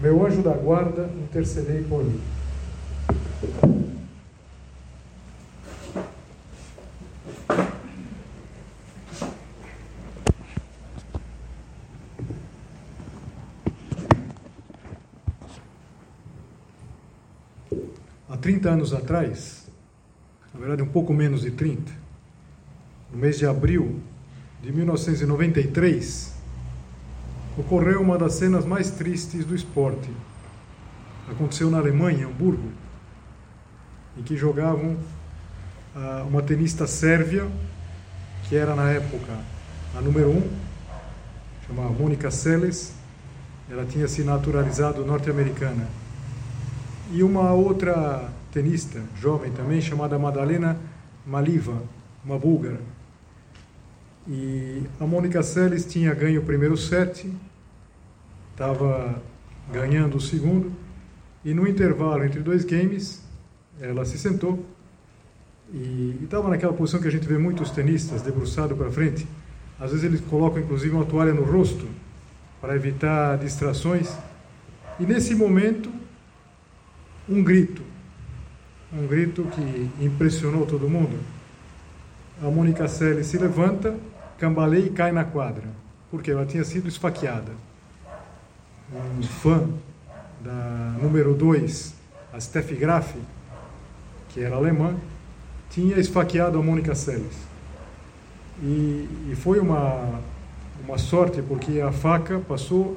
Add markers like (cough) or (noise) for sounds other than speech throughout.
meu anjo da guarda, intercedei por mim. Há 30 anos atrás, na verdade um pouco menos de 30, no mês de abril de 1993, ocorreu uma das cenas mais tristes do esporte. Aconteceu na Alemanha, em Hamburgo, em que jogavam ah, uma tenista sérvia, que era na época a número um, chamada Mônica Seles, ela tinha se naturalizado norte-americana, e uma outra tenista jovem também, chamada Madalena Maliva, uma búlgara. E a Mônica Seles tinha ganho o primeiro set, estava ganhando o segundo, e no intervalo entre dois games, ela se sentou e estava naquela posição que a gente vê muitos tenistas debruçado para frente. Às vezes eles colocam inclusive uma toalha no rosto para evitar distrações. E nesse momento, um grito, um grito que impressionou todo mundo. A Mônica Seles se levanta cambaleia e cai na quadra, porque ela tinha sido esfaqueada. Um fã da número 2, a Steffi Graf, que era alemã, tinha esfaqueado a Mônica Seles. E, e foi uma, uma sorte, porque a faca passou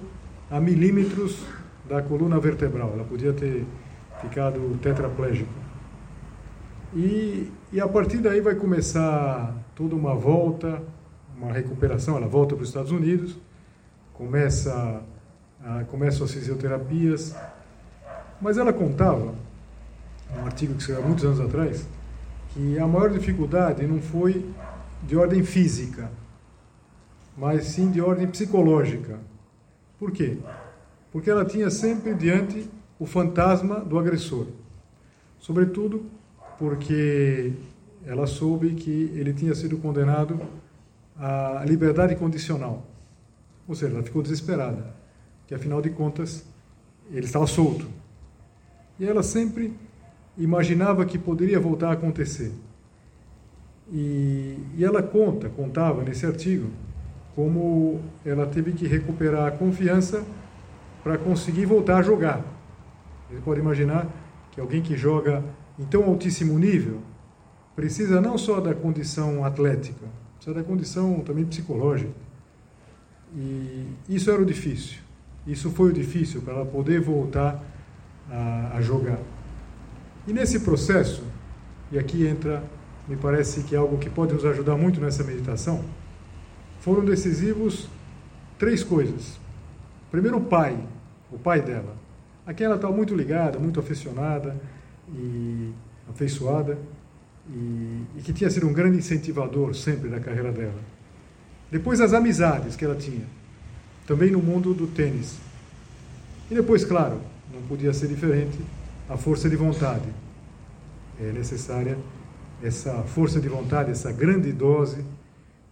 a milímetros da coluna vertebral. Ela podia ter ficado tetraplégica. E, e a partir daí vai começar toda uma volta uma recuperação, ela volta para os Estados Unidos, começa a, as fisioterapias, mas ela contava, num artigo que saiu há muitos anos atrás, que a maior dificuldade não foi de ordem física, mas sim de ordem psicológica. Por quê? Porque ela tinha sempre diante o fantasma do agressor. Sobretudo porque ela soube que ele tinha sido condenado a liberdade condicional. Ou seja, ela ficou desesperada, que afinal de contas ele estava solto. E ela sempre imaginava que poderia voltar a acontecer. E, e ela conta, contava nesse artigo, como ela teve que recuperar a confiança para conseguir voltar a jogar. Você pode imaginar que alguém que joga em tão altíssimo nível precisa não só da condição atlética, da condição também psicológica. E isso era o difícil. Isso foi o difícil para ela poder voltar a, a jogar. E nesse processo, e aqui entra, me parece que é algo que pode nos ajudar muito nessa meditação, foram decisivos três coisas. Primeiro, o pai, o pai dela, a quem ela estava muito ligada, muito aficionada e afeiçoada e, e que tinha sido um grande incentivador sempre da carreira dela. Depois as amizades que ela tinha, também no mundo do tênis. E depois, claro, não podia ser diferente, a força de vontade. É necessária essa força de vontade, essa grande dose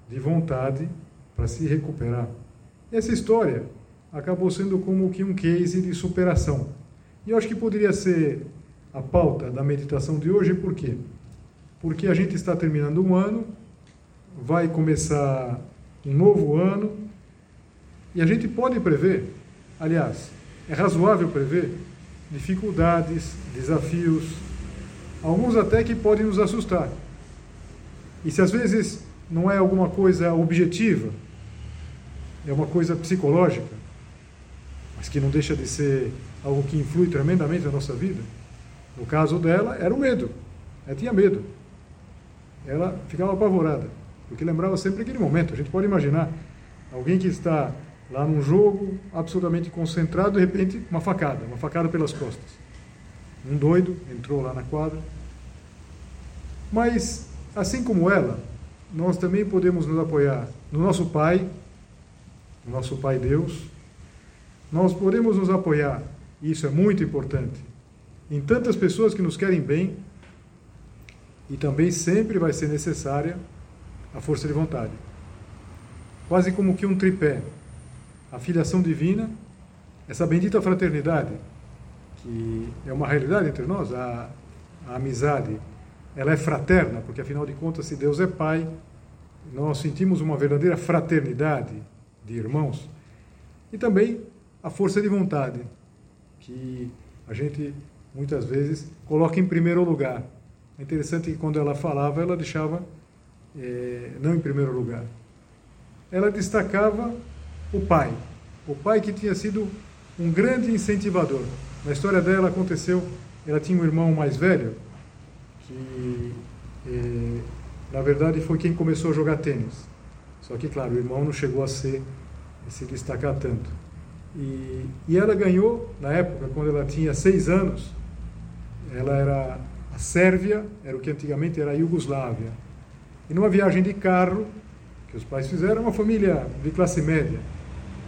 de vontade para se recuperar. Essa história acabou sendo como que um case de superação. E eu acho que poderia ser a pauta da meditação de hoje, por quê? Porque a gente está terminando um ano, vai começar um novo ano, e a gente pode prever, aliás, é razoável prever dificuldades, desafios, alguns até que podem nos assustar. E se às vezes não é alguma coisa objetiva, é uma coisa psicológica, mas que não deixa de ser algo que influi tremendamente na nossa vida. No caso dela, era o medo. Ela tinha medo ela ficava apavorada, porque lembrava sempre aquele momento. A gente pode imaginar alguém que está lá num jogo, absolutamente concentrado, de repente, uma facada, uma facada pelas costas. um doido, entrou lá na quadra. Mas, assim como ela, nós também podemos nos apoiar no nosso Pai, no nosso Pai Deus. Nós podemos nos apoiar, e isso é muito importante, em tantas pessoas que nos querem bem, e também sempre vai ser necessária a força de vontade. Quase como que um tripé. A filiação divina, essa bendita fraternidade, que é uma realidade entre nós, a, a amizade, ela é fraterna, porque afinal de contas, se Deus é Pai, nós sentimos uma verdadeira fraternidade de irmãos. E também a força de vontade, que a gente muitas vezes coloca em primeiro lugar. É interessante que quando ela falava, ela deixava é, não em primeiro lugar. Ela destacava o pai, o pai que tinha sido um grande incentivador. Na história dela aconteceu, ela tinha um irmão mais velho que é, na verdade foi quem começou a jogar tênis. Só que claro, o irmão não chegou a ser a se destacar tanto. E, e ela ganhou na época quando ela tinha seis anos. Ela era a Sérvia, era o que antigamente era a Iugoslávia. E numa viagem de carro que os pais fizeram, uma família de classe média,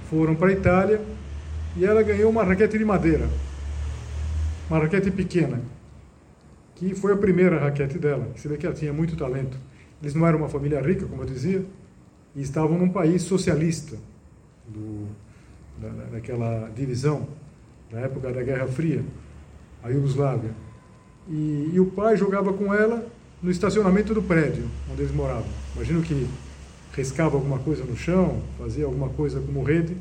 foram para a Itália e ela ganhou uma raquete de madeira, uma raquete pequena, que foi a primeira raquete dela. Você vê que ela tinha muito talento. Eles não eram uma família rica, como eu dizia, e estavam num país socialista, do, da, daquela divisão, na época da Guerra Fria, a Iugoslávia. E, e o pai jogava com ela no estacionamento do prédio onde eles moravam. Imagino que riscava alguma coisa no chão, fazia alguma coisa como rede,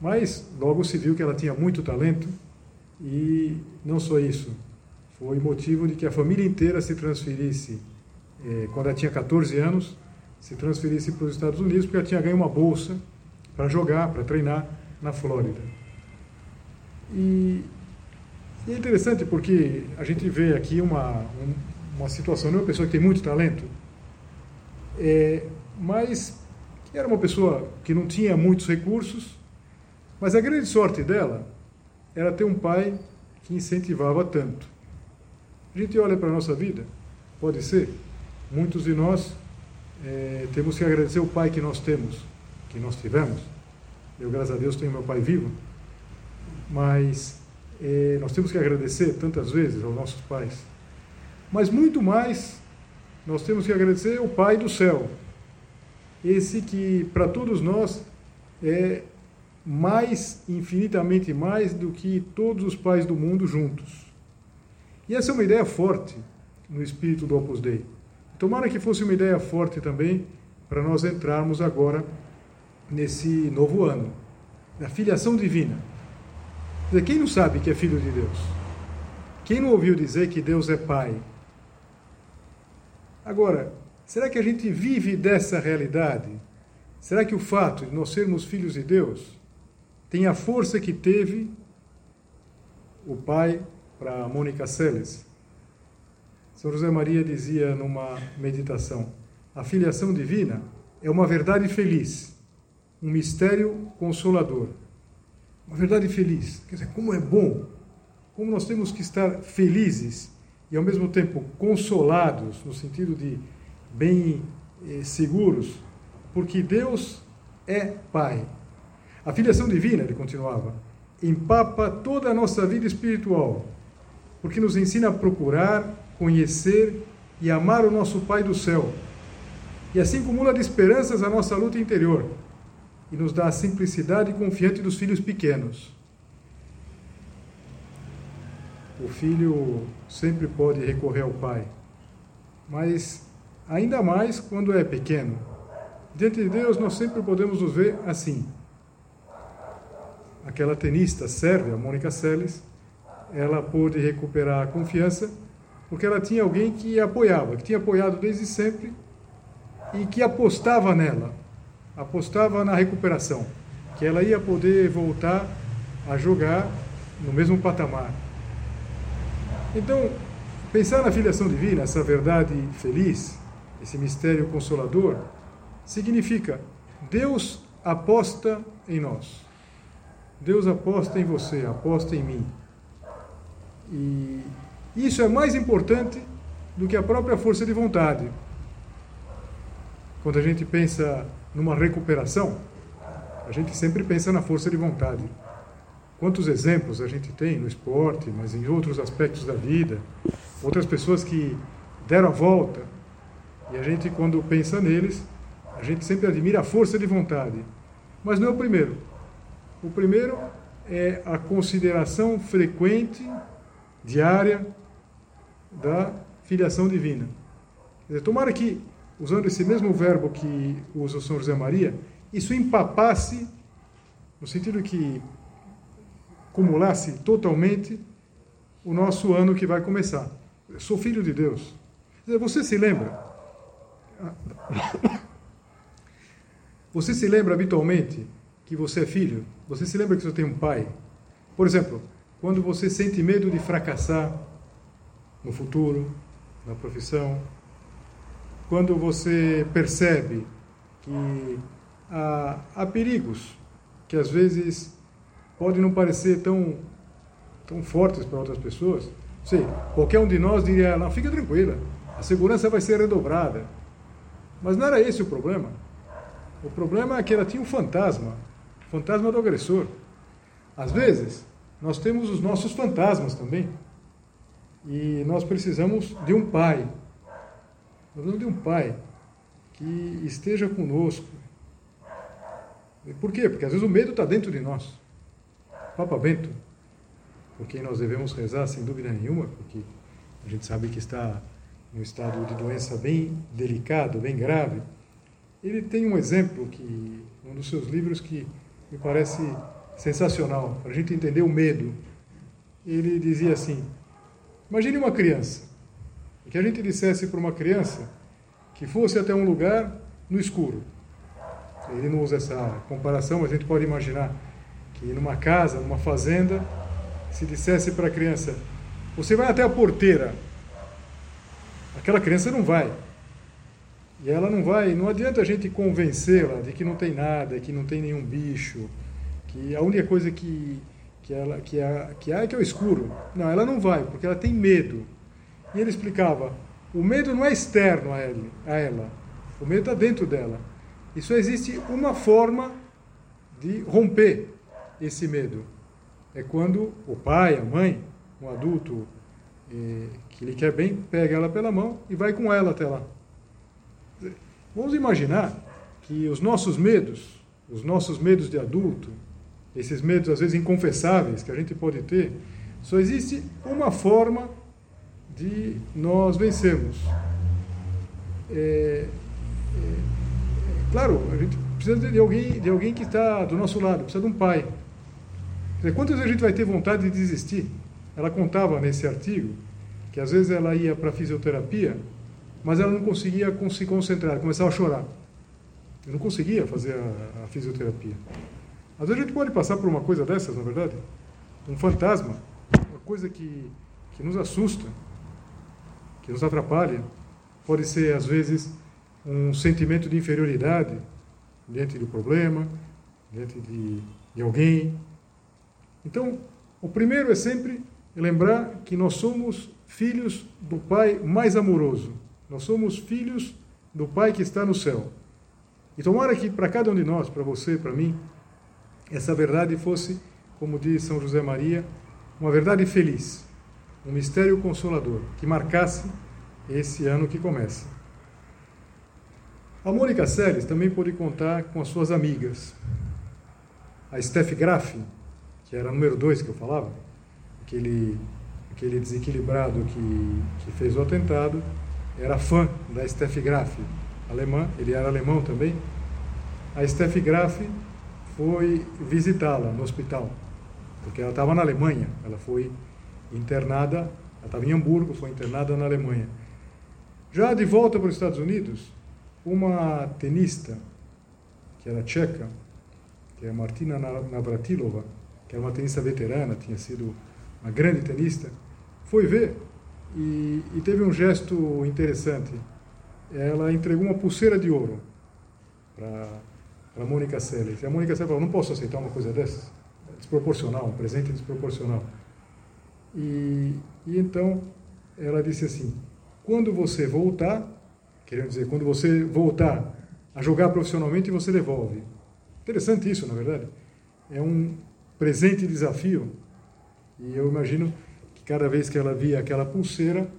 mas logo se viu que ela tinha muito talento e não só isso, foi motivo de que a família inteira se transferisse, eh, quando ela tinha 14 anos, se transferisse para os Estados Unidos, porque ela tinha ganho uma bolsa para jogar, para treinar na Flórida. E e é interessante porque a gente vê aqui uma, uma situação, é uma pessoa que tem muito talento, é, mas era uma pessoa que não tinha muitos recursos, mas a grande sorte dela era ter um pai que incentivava tanto. A gente olha para a nossa vida, pode ser, muitos de nós é, temos que agradecer o pai que nós temos, que nós tivemos. Eu, graças a Deus, tenho meu pai vivo, mas é, nós temos que agradecer tantas vezes aos nossos pais, mas muito mais nós temos que agradecer ao Pai do céu, esse que para todos nós é mais, infinitamente mais do que todos os pais do mundo juntos. E essa é uma ideia forte no espírito do Opus Dei. Tomara que fosse uma ideia forte também para nós entrarmos agora nesse novo ano, da filiação divina. Dizer, quem não sabe que é filho de Deus? Quem não ouviu dizer que Deus é Pai? Agora, será que a gente vive dessa realidade? Será que o fato de nós sermos filhos de Deus tem a força que teve o pai para Mônica Seles? São José Maria dizia numa meditação: a filiação divina é uma verdade feliz, um mistério consolador uma verdade feliz. Quer dizer, como é bom, como nós temos que estar felizes e ao mesmo tempo consolados, no sentido de bem eh, seguros, porque Deus é Pai. A filiação divina, ele continuava, empapa toda a nossa vida espiritual, porque nos ensina a procurar, conhecer e amar o nosso Pai do céu. E assim acumula de esperanças a nossa luta interior e nos dá a simplicidade confiante dos filhos pequenos. O filho sempre pode recorrer ao pai, mas ainda mais quando é pequeno. Diante de Deus, nós sempre podemos nos ver assim. Aquela tenista sérvia, Mônica Seles, ela pôde recuperar a confiança porque ela tinha alguém que a apoiava, que tinha apoiado desde sempre e que apostava nela apostava na recuperação, que ela ia poder voltar a jogar no mesmo patamar. Então, pensar na filiação divina, essa verdade feliz, esse mistério consolador, significa Deus aposta em nós. Deus aposta em você, aposta em mim. E isso é mais importante do que a própria força de vontade. Quando a gente pensa numa recuperação, a gente sempre pensa na força de vontade. Quantos exemplos a gente tem no esporte, mas em outros aspectos da vida, outras pessoas que deram a volta, e a gente, quando pensa neles, a gente sempre admira a força de vontade. Mas não é o primeiro. O primeiro é a consideração frequente, diária, da filiação divina. Quer dizer, tomara que, usando esse mesmo verbo que usa o São José Maria, isso empapasse, no sentido que acumulasse totalmente o nosso ano que vai começar. Eu sou filho de Deus. Você se lembra? (laughs) Você se lembra habitualmente que você é filho? Você se lembra que você tem um pai? Por exemplo, quando você sente medo de fracassar no futuro, na profissão, quando você percebe que há, há perigos que às vezes podem não parecer tão, tão fortes para outras pessoas, sei, qualquer um de nós diria, não, fica tranquila, a segurança vai ser redobrada. Mas não era esse o problema. O problema é que ela tinha um fantasma, fantasma do agressor. Às vezes, nós temos os nossos fantasmas também. E nós precisamos de um pai. Nós precisamos de um pai que esteja conosco. Por quê? Porque às vezes o medo está dentro de nós. Papa Bento, por quem nós devemos rezar sem dúvida nenhuma, porque a gente sabe que está em um estado de doença bem delicado, bem grave. Ele tem um exemplo que um dos seus livros que me parece sensacional para a gente entender o medo. Ele dizia assim: Imagine uma criança, que a gente dissesse para uma criança que fosse até um lugar no escuro. Ele não usa essa comparação, mas a gente pode imaginar que numa casa, numa fazenda, se dissesse para a criança: Você vai até a porteira. Aquela criança não vai. E ela não vai, não adianta a gente convencê-la de que não tem nada, que não tem nenhum bicho, que a única coisa que que, ela, que, há, que há é que é o escuro. Não, ela não vai, porque ela tem medo. E ele explicava: o medo não é externo a ela, a ela o medo está dentro dela. E só existe uma forma de romper esse medo. É quando o pai, a mãe, um adulto eh, que lhe quer bem, pega ela pela mão e vai com ela até lá. Vamos imaginar que os nossos medos, os nossos medos de adulto, esses medos às vezes inconfessáveis que a gente pode ter, só existe uma forma de nós vencermos. É, é, claro, a gente precisa de alguém, de alguém que está do nosso lado, precisa de um pai. Dizer, quantas vezes a gente vai ter vontade de desistir? Ela contava nesse artigo que às vezes ela ia para fisioterapia, mas ela não conseguia se concentrar, começava a chorar. Eu não conseguia fazer a, a fisioterapia. Às vezes a gente pode passar por uma coisa dessas, na verdade. Um fantasma, uma coisa que, que nos assusta, que nos atrapalha. Pode ser, às vezes, um sentimento de inferioridade diante do problema, diante de, de alguém. Então, o primeiro é sempre lembrar que nós somos filhos do Pai mais amoroso. Nós somos filhos do Pai que está no céu. E tomara que para cada um de nós, para você, para mim, essa verdade fosse, como diz São José Maria, uma verdade feliz, um mistério consolador, que marcasse esse ano que começa. A Mônica Seles também pôde contar com as suas amigas. A Steph Graff, que era a número dois que eu falava, aquele, aquele desequilibrado que, que fez o atentado, era fã da Steph Graff, alemã, ele era alemão também. A Steph Graff foi visitá-la no hospital, porque ela estava na Alemanha, ela foi internada, ela estava em Hamburgo, foi internada na Alemanha. Já de volta para os Estados Unidos, uma tenista, que era tcheca, que é Martina Navratilova, que era uma tenista veterana, tinha sido uma grande tenista, foi ver e, e teve um gesto interessante. Ela entregou uma pulseira de ouro para a Mônica Seles. E a Mônica Seles falou, não posso aceitar uma coisa dessas. É desproporcional, um presente desproporcional. E, e então ela disse assim: quando você voltar, querendo dizer, quando você voltar a jogar profissionalmente, você devolve. Interessante isso, na verdade. É um presente desafio. E eu imagino que cada vez que ela via aquela pulseira,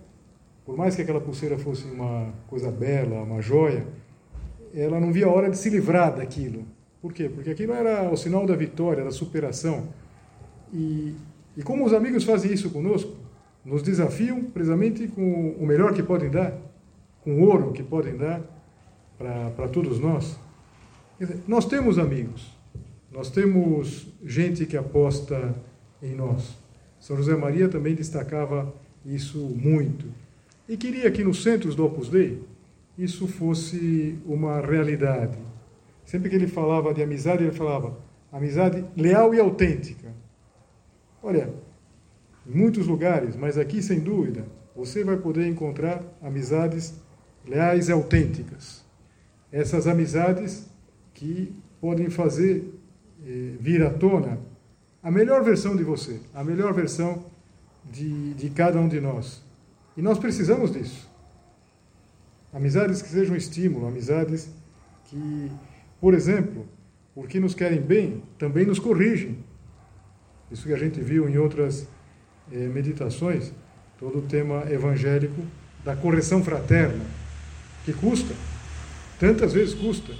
por mais que aquela pulseira fosse uma coisa bela, uma joia, ela não via a hora de se livrar daquilo. Por quê? Porque aquilo era o sinal da vitória, da superação. E, e como os amigos fazem isso conosco, nos desafiam precisamente com o melhor que podem dar, com o ouro que podem dar para todos nós. Nós temos amigos, nós temos gente que aposta em nós. São José Maria também destacava isso muito. E queria que nos centros do Opus Dei isso fosse uma realidade. Sempre que ele falava de amizade, ele falava amizade leal e autêntica. Olha, muitos lugares, mas aqui sem dúvida, você vai poder encontrar amizades leais e autênticas. Essas amizades que podem fazer eh, vir à tona a melhor versão de você, a melhor versão de, de cada um de nós. E nós precisamos disso. Amizades que sejam estímulo, amizades que, por exemplo, porque nos querem bem, também nos corrigem. Isso que a gente viu em outras eh, meditações, todo o tema evangélico da correção fraterna, que custa, tantas vezes custa.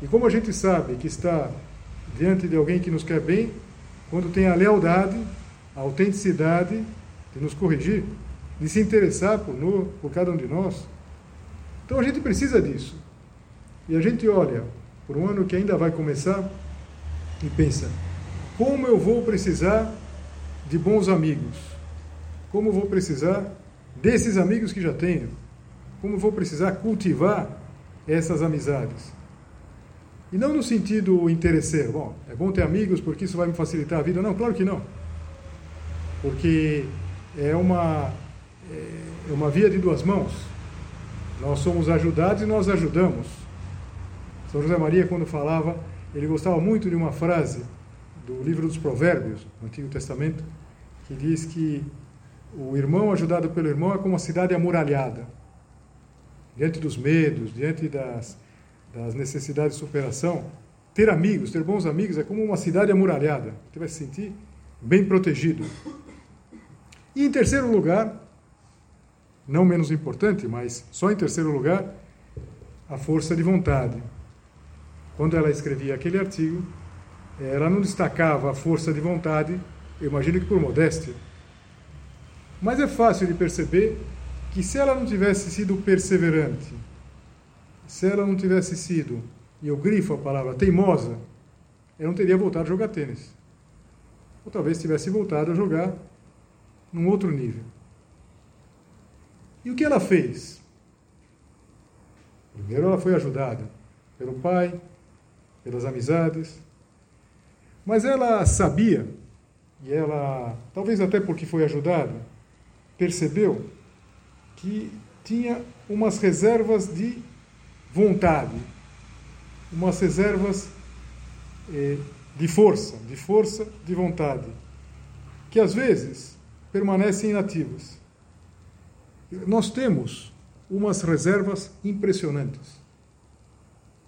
E como a gente sabe que está diante de alguém que nos quer bem, quando tem a lealdade, a autenticidade de nos corrigir, de se interessar por, no, por cada um de nós. Então a gente precisa disso. E a gente olha por um ano que ainda vai começar e pensa: como eu vou precisar de bons amigos? Como vou precisar desses amigos que já tenho? Como vou precisar cultivar essas amizades? E não no sentido interesseiro, bom, é bom ter amigos porque isso vai me facilitar a vida. Não, claro que não. Porque é uma, é uma via de duas mãos. Nós somos ajudados e nós ajudamos. São José Maria, quando falava, ele gostava muito de uma frase do livro dos Provérbios, no Antigo Testamento, que diz que o irmão ajudado pelo irmão é como uma cidade amuralhada. Diante dos medos, diante das, das necessidades de superação, ter amigos, ter bons amigos é como uma cidade amuralhada. Você vai se sentir bem protegido. E em terceiro lugar, não menos importante, mas só em terceiro lugar, a força de vontade. Quando ela escrevia aquele artigo, ela não destacava a força de vontade, eu imagino que por modéstia. Mas é fácil de perceber que se ela não tivesse sido perseverante, se ela não tivesse sido, e eu grifo a palavra teimosa, ela não teria voltado a jogar tênis. Ou talvez tivesse voltado a jogar num outro nível. E o que ela fez? Primeiro ela foi ajudada pelo pai, pelas amizades, mas ela sabia, e ela, talvez até porque foi ajudada, percebeu que tinha umas reservas de vontade, umas reservas eh, de força, de força de vontade, que às vezes permanecem inativas. Nós temos umas reservas impressionantes.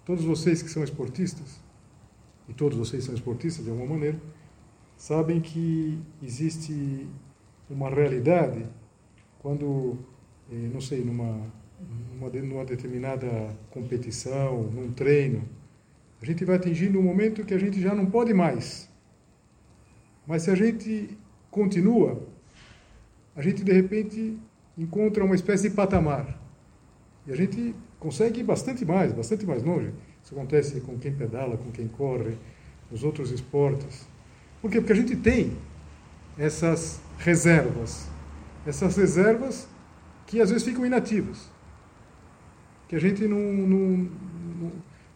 Todos vocês que são esportistas e todos vocês são esportistas de alguma maneira, sabem que existe uma realidade quando, eh, não sei, numa, numa, numa determinada competição, num treino, a gente vai atingindo um momento que a gente já não pode mais. Mas se a gente continua, a gente de repente encontra uma espécie de patamar. E a gente consegue ir bastante mais, bastante mais longe. Isso acontece com quem pedala, com quem corre, nos outros esportes. Por quê? Porque a gente tem essas reservas. Essas reservas que às vezes ficam inativas. Que a gente não, não, não,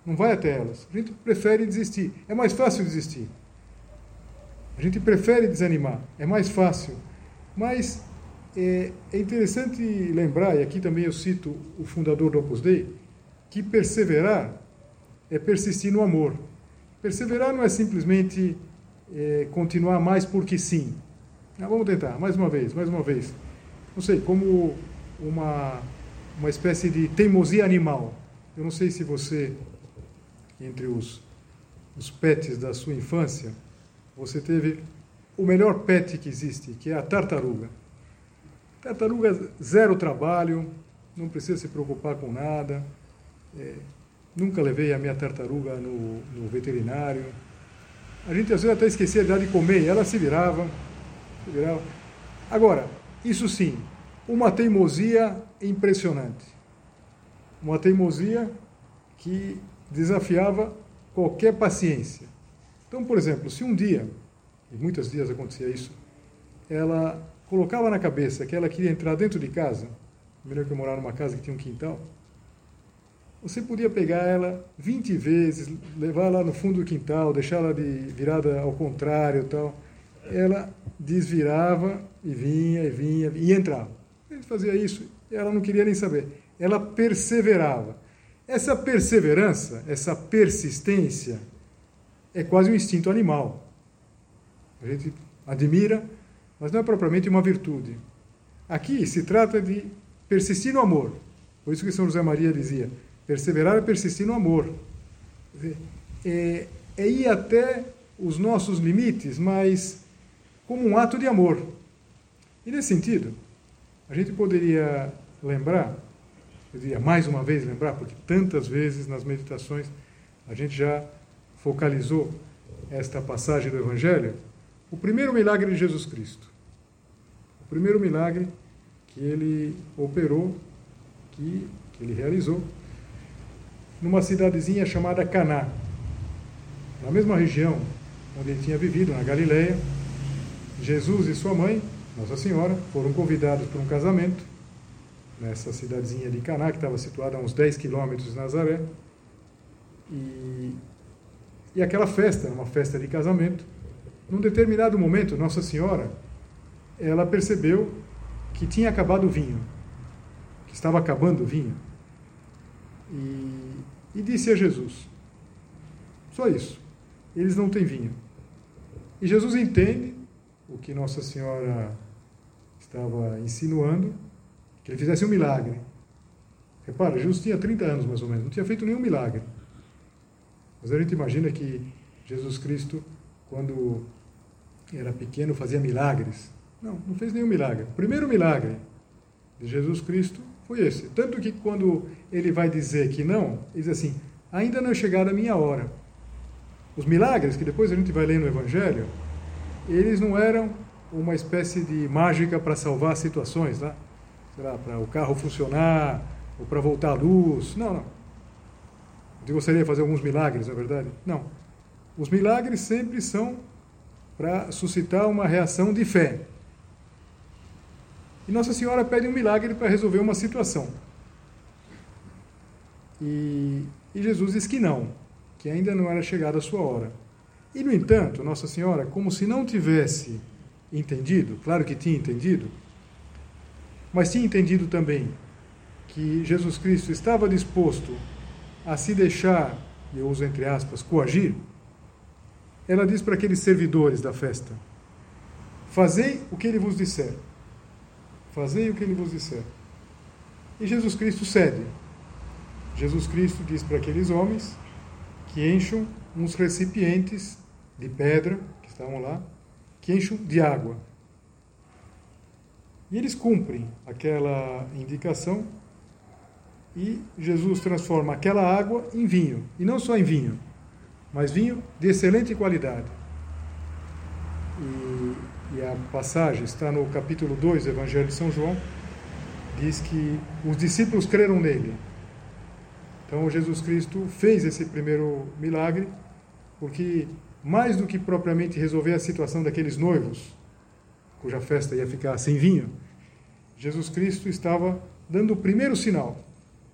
não vai até elas. A gente prefere desistir. É mais fácil desistir. A gente prefere desanimar. É mais fácil. Mas é, é interessante lembrar, e aqui também eu cito o fundador do Opus Dei, que perseverar é persistir no amor. Perseverar não é simplesmente é, continuar mais porque sim. Ah, vamos tentar, mais uma vez, mais uma vez. Não sei, como uma, uma espécie de teimosia animal. Eu não sei se você, entre os, os pets da sua infância, você teve o melhor pet que existe, que é a tartaruga. Tartaruga, zero trabalho, não precisa se preocupar com nada. É, nunca levei a minha tartaruga no, no veterinário. A gente às vezes até esquecia de comer, ela se virava, se virava. Agora, isso sim, uma teimosia impressionante. Uma teimosia que desafiava qualquer paciência. Então, por exemplo, se um dia, e muitos dias acontecia isso, ela colocava na cabeça que ela queria entrar dentro de casa, melhor que eu morar numa casa que tinha um quintal, você podia pegar ela 20 vezes, levar lá no fundo do quintal, deixar ela de virada ao contrário e tal. Ela desvirava e vinha, e vinha, e entrava. Ele fazia isso, ela não queria nem saber. Ela perseverava. Essa perseverança, essa persistência, é quase um instinto animal. A gente admira, mas não é propriamente uma virtude. Aqui se trata de persistir no amor. Por isso que São José Maria dizia: perseverar é persistir no amor. É, é ir até os nossos limites, mas como um ato de amor. E nesse sentido, a gente poderia lembrar, eu diria mais uma vez lembrar, porque tantas vezes nas meditações a gente já focalizou esta passagem do Evangelho, o primeiro milagre de Jesus Cristo. O primeiro milagre que ele operou, que, que ele realizou, numa cidadezinha chamada Caná, na mesma região onde ele tinha vivido, na Galileia. Jesus e sua mãe, Nossa Senhora, foram convidados para um casamento nessa cidadezinha de Caná, que estava situada a uns 10 quilômetros de Nazaré. E, e aquela festa, uma festa de casamento, num determinado momento, Nossa Senhora, ela percebeu que tinha acabado o vinho, que estava acabando o vinho. E, e disse a Jesus: Só isso, eles não têm vinho. E Jesus entende o que Nossa Senhora estava insinuando, que ele fizesse um milagre. Repara, Jesus tinha 30 anos mais ou menos, não tinha feito nenhum milagre. Mas a gente imagina que Jesus Cristo, quando era pequeno, fazia milagres. Não, não fez nenhum milagre. O primeiro milagre de Jesus Cristo foi esse. Tanto que quando ele vai dizer que não, ele diz assim: ainda não é chegada a minha hora. Os milagres, que depois a gente vai ler no Evangelho, eles não eram uma espécie de mágica para salvar situações, tá? sei lá, para o carro funcionar, ou para voltar à luz. Não, não. Eu gostaria de fazer alguns milagres, na é verdade? Não. Os milagres sempre são para suscitar uma reação de fé. E Nossa Senhora pede um milagre para resolver uma situação. E, e, Jesus diz que não, que ainda não era chegada a sua hora. E, no entanto, Nossa Senhora, como se não tivesse entendido, claro que tinha entendido, mas tinha entendido também que Jesus Cristo estava disposto a se deixar, eu uso entre aspas, coagir, ela diz para aqueles servidores da festa: Fazei o que ele vos disser. Fazei o que ele vos disser. E Jesus Cristo cede. Jesus Cristo diz para aqueles homens que encham uns recipientes de pedra, que estavam lá, que encham de água. E eles cumprem aquela indicação e Jesus transforma aquela água em vinho. E não só em vinho, mas vinho de excelente qualidade. E a passagem está no capítulo 2 do Evangelho de São João, diz que os discípulos creram nele. Então Jesus Cristo fez esse primeiro milagre, porque mais do que propriamente resolver a situação daqueles noivos, cuja festa ia ficar sem vinho, Jesus Cristo estava dando o primeiro sinal,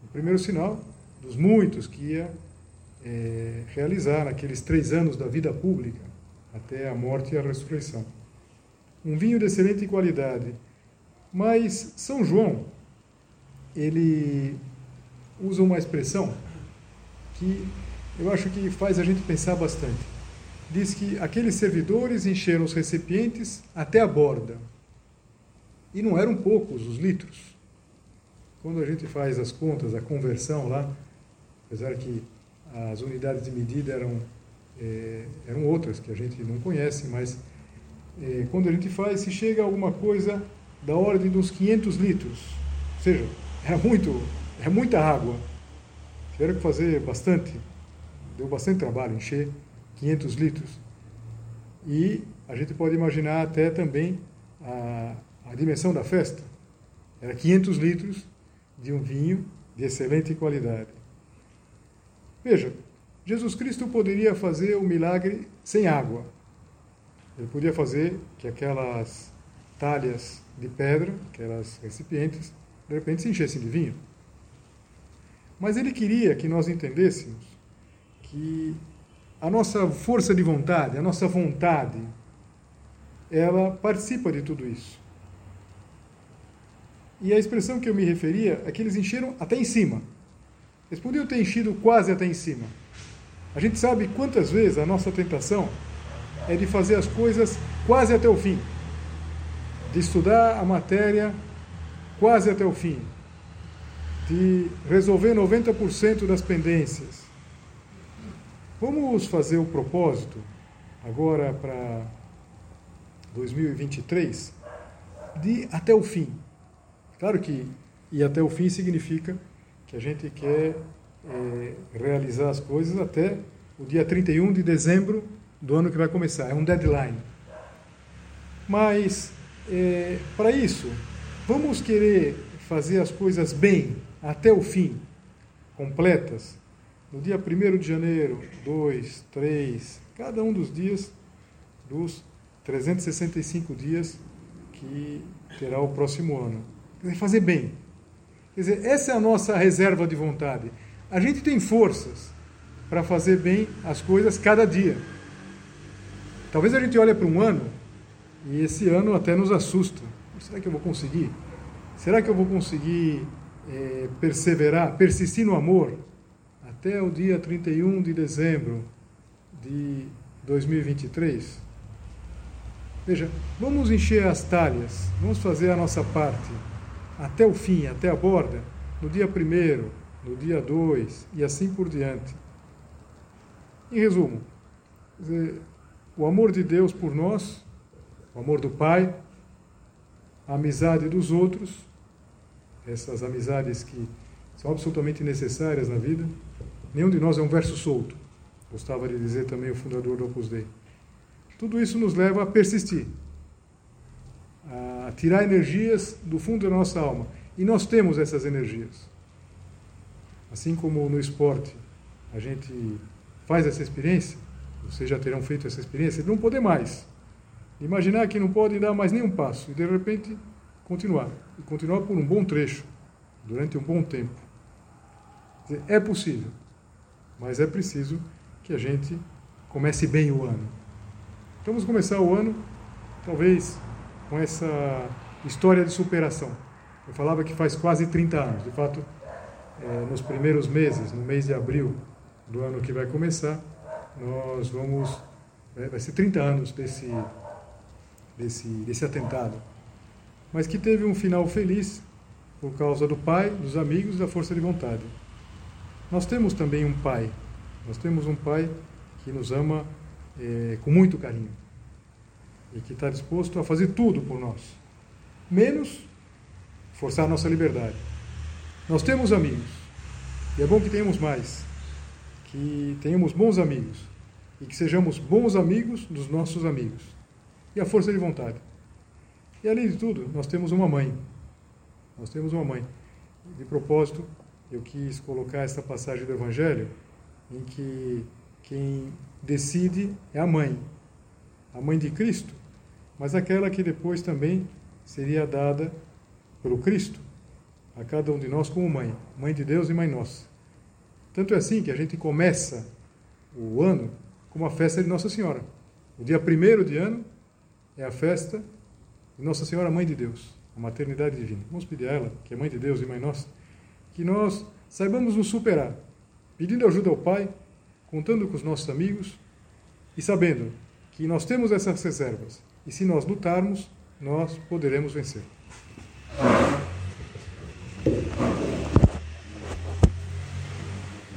o primeiro sinal dos muitos que ia é, realizar naqueles três anos da vida pública, até a morte e a ressurreição um vinho de excelente qualidade. Mas São João, ele usa uma expressão que eu acho que faz a gente pensar bastante. diz que aqueles servidores encheram os recipientes até a borda. E não eram poucos os litros. Quando a gente faz as contas, a conversão lá, apesar que as unidades de medida eram, é, eram outras que a gente não conhece, mas é, quando a gente faz, se chega a alguma coisa da ordem dos 500 litros. Ou seja, é, muito, é muita água. Tiveram que fazer bastante, deu bastante trabalho encher 500 litros. E a gente pode imaginar até também a, a dimensão da festa. Era 500 litros de um vinho de excelente qualidade. Veja, Jesus Cristo poderia fazer o milagre sem água. Ele podia fazer que aquelas talhas de pedra, aquelas recipientes, de repente se enchessem de vinho. Mas ele queria que nós entendêssemos que a nossa força de vontade, a nossa vontade, ela participa de tudo isso. E a expressão que eu me referia é que eles encheram até em cima. Eles podiam ter enchido quase até em cima. A gente sabe quantas vezes a nossa tentação é de fazer as coisas quase até o fim, de estudar a matéria quase até o fim, de resolver 90% das pendências. Vamos fazer o propósito agora para 2023 de até o fim. Claro que ir até o fim significa que a gente quer é, realizar as coisas até o dia 31 de dezembro do ano que vai começar. É um deadline. Mas, é, para isso, vamos querer fazer as coisas bem, até o fim, completas, no dia 1 de janeiro, 2, 3, cada um dos dias dos 365 dias que terá o próximo ano. Fazer bem, Quer dizer, essa é a nossa reserva de vontade. A gente tem forças para fazer bem as coisas cada dia. Talvez a gente olhe para um ano e esse ano até nos assusta. Será que eu vou conseguir? Será que eu vou conseguir é, perseverar, persistir no amor até o dia 31 de dezembro de 2023? Veja, vamos encher as talhas, vamos fazer a nossa parte até o fim, até a borda, no dia primeiro, no dia dois e assim por diante. Em resumo, o amor de Deus por nós, o amor do Pai, a amizade dos outros, essas amizades que são absolutamente necessárias na vida. Nenhum de nós é um verso solto, gostava de dizer também o fundador do Opus Dei. Tudo isso nos leva a persistir, a tirar energias do fundo da nossa alma. E nós temos essas energias. Assim como no esporte a gente faz essa experiência, vocês já terão feito essa experiência, de não poder mais. Imaginar que não podem dar mais nenhum passo e de repente continuar. E continuar por um bom trecho, durante um bom tempo. É possível, mas é preciso que a gente comece bem o ano. Então vamos começar o ano, talvez com essa história de superação. Eu falava que faz quase 30 anos. De fato, é, nos primeiros meses, no mês de abril do ano que vai começar, nós vamos. Vai ser 30 anos desse, desse, desse atentado. Mas que teve um final feliz por causa do pai, dos amigos e da força de vontade. Nós temos também um pai. Nós temos um pai que nos ama é, com muito carinho e que está disposto a fazer tudo por nós, menos forçar nossa liberdade. Nós temos amigos, e é bom que tenhamos mais, que tenhamos bons amigos e que sejamos bons amigos dos nossos amigos. E a força de vontade. E além de tudo, nós temos uma mãe. Nós temos uma mãe. De propósito, eu quis colocar essa passagem do Evangelho em que quem decide é a mãe, a mãe de Cristo, mas aquela que depois também seria dada pelo Cristo a cada um de nós como mãe, mãe de Deus e mãe nossa. Tanto é assim que a gente começa o ano com uma festa de Nossa Senhora. O dia primeiro de ano é a festa de Nossa Senhora Mãe de Deus, a maternidade divina. Vamos pedir a ela, que é mãe de Deus e mãe nossa, que nós saibamos nos superar, pedindo ajuda ao Pai, contando com os nossos amigos E sabendo que nós temos essas reservas, e se nós lutarmos, nós poderemos vencer.